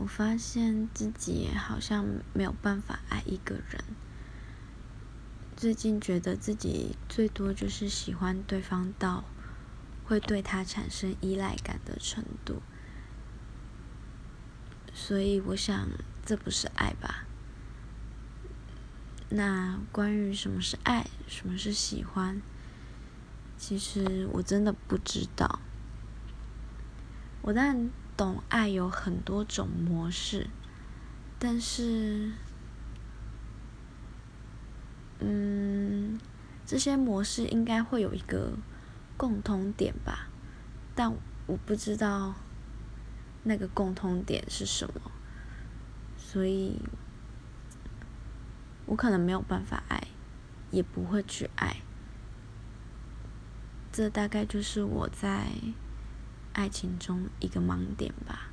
我发现自己好像没有办法爱一个人。最近觉得自己最多就是喜欢对方到会对他产生依赖感的程度，所以我想这不是爱吧？那关于什么是爱，什么是喜欢，其实我真的不知道。我当然懂爱有很多种模式，但是，嗯，这些模式应该会有一个共通点吧，但我不知道那个共通点是什么，所以，我可能没有办法爱，也不会去爱，这大概就是我在。爱情中一个盲点吧。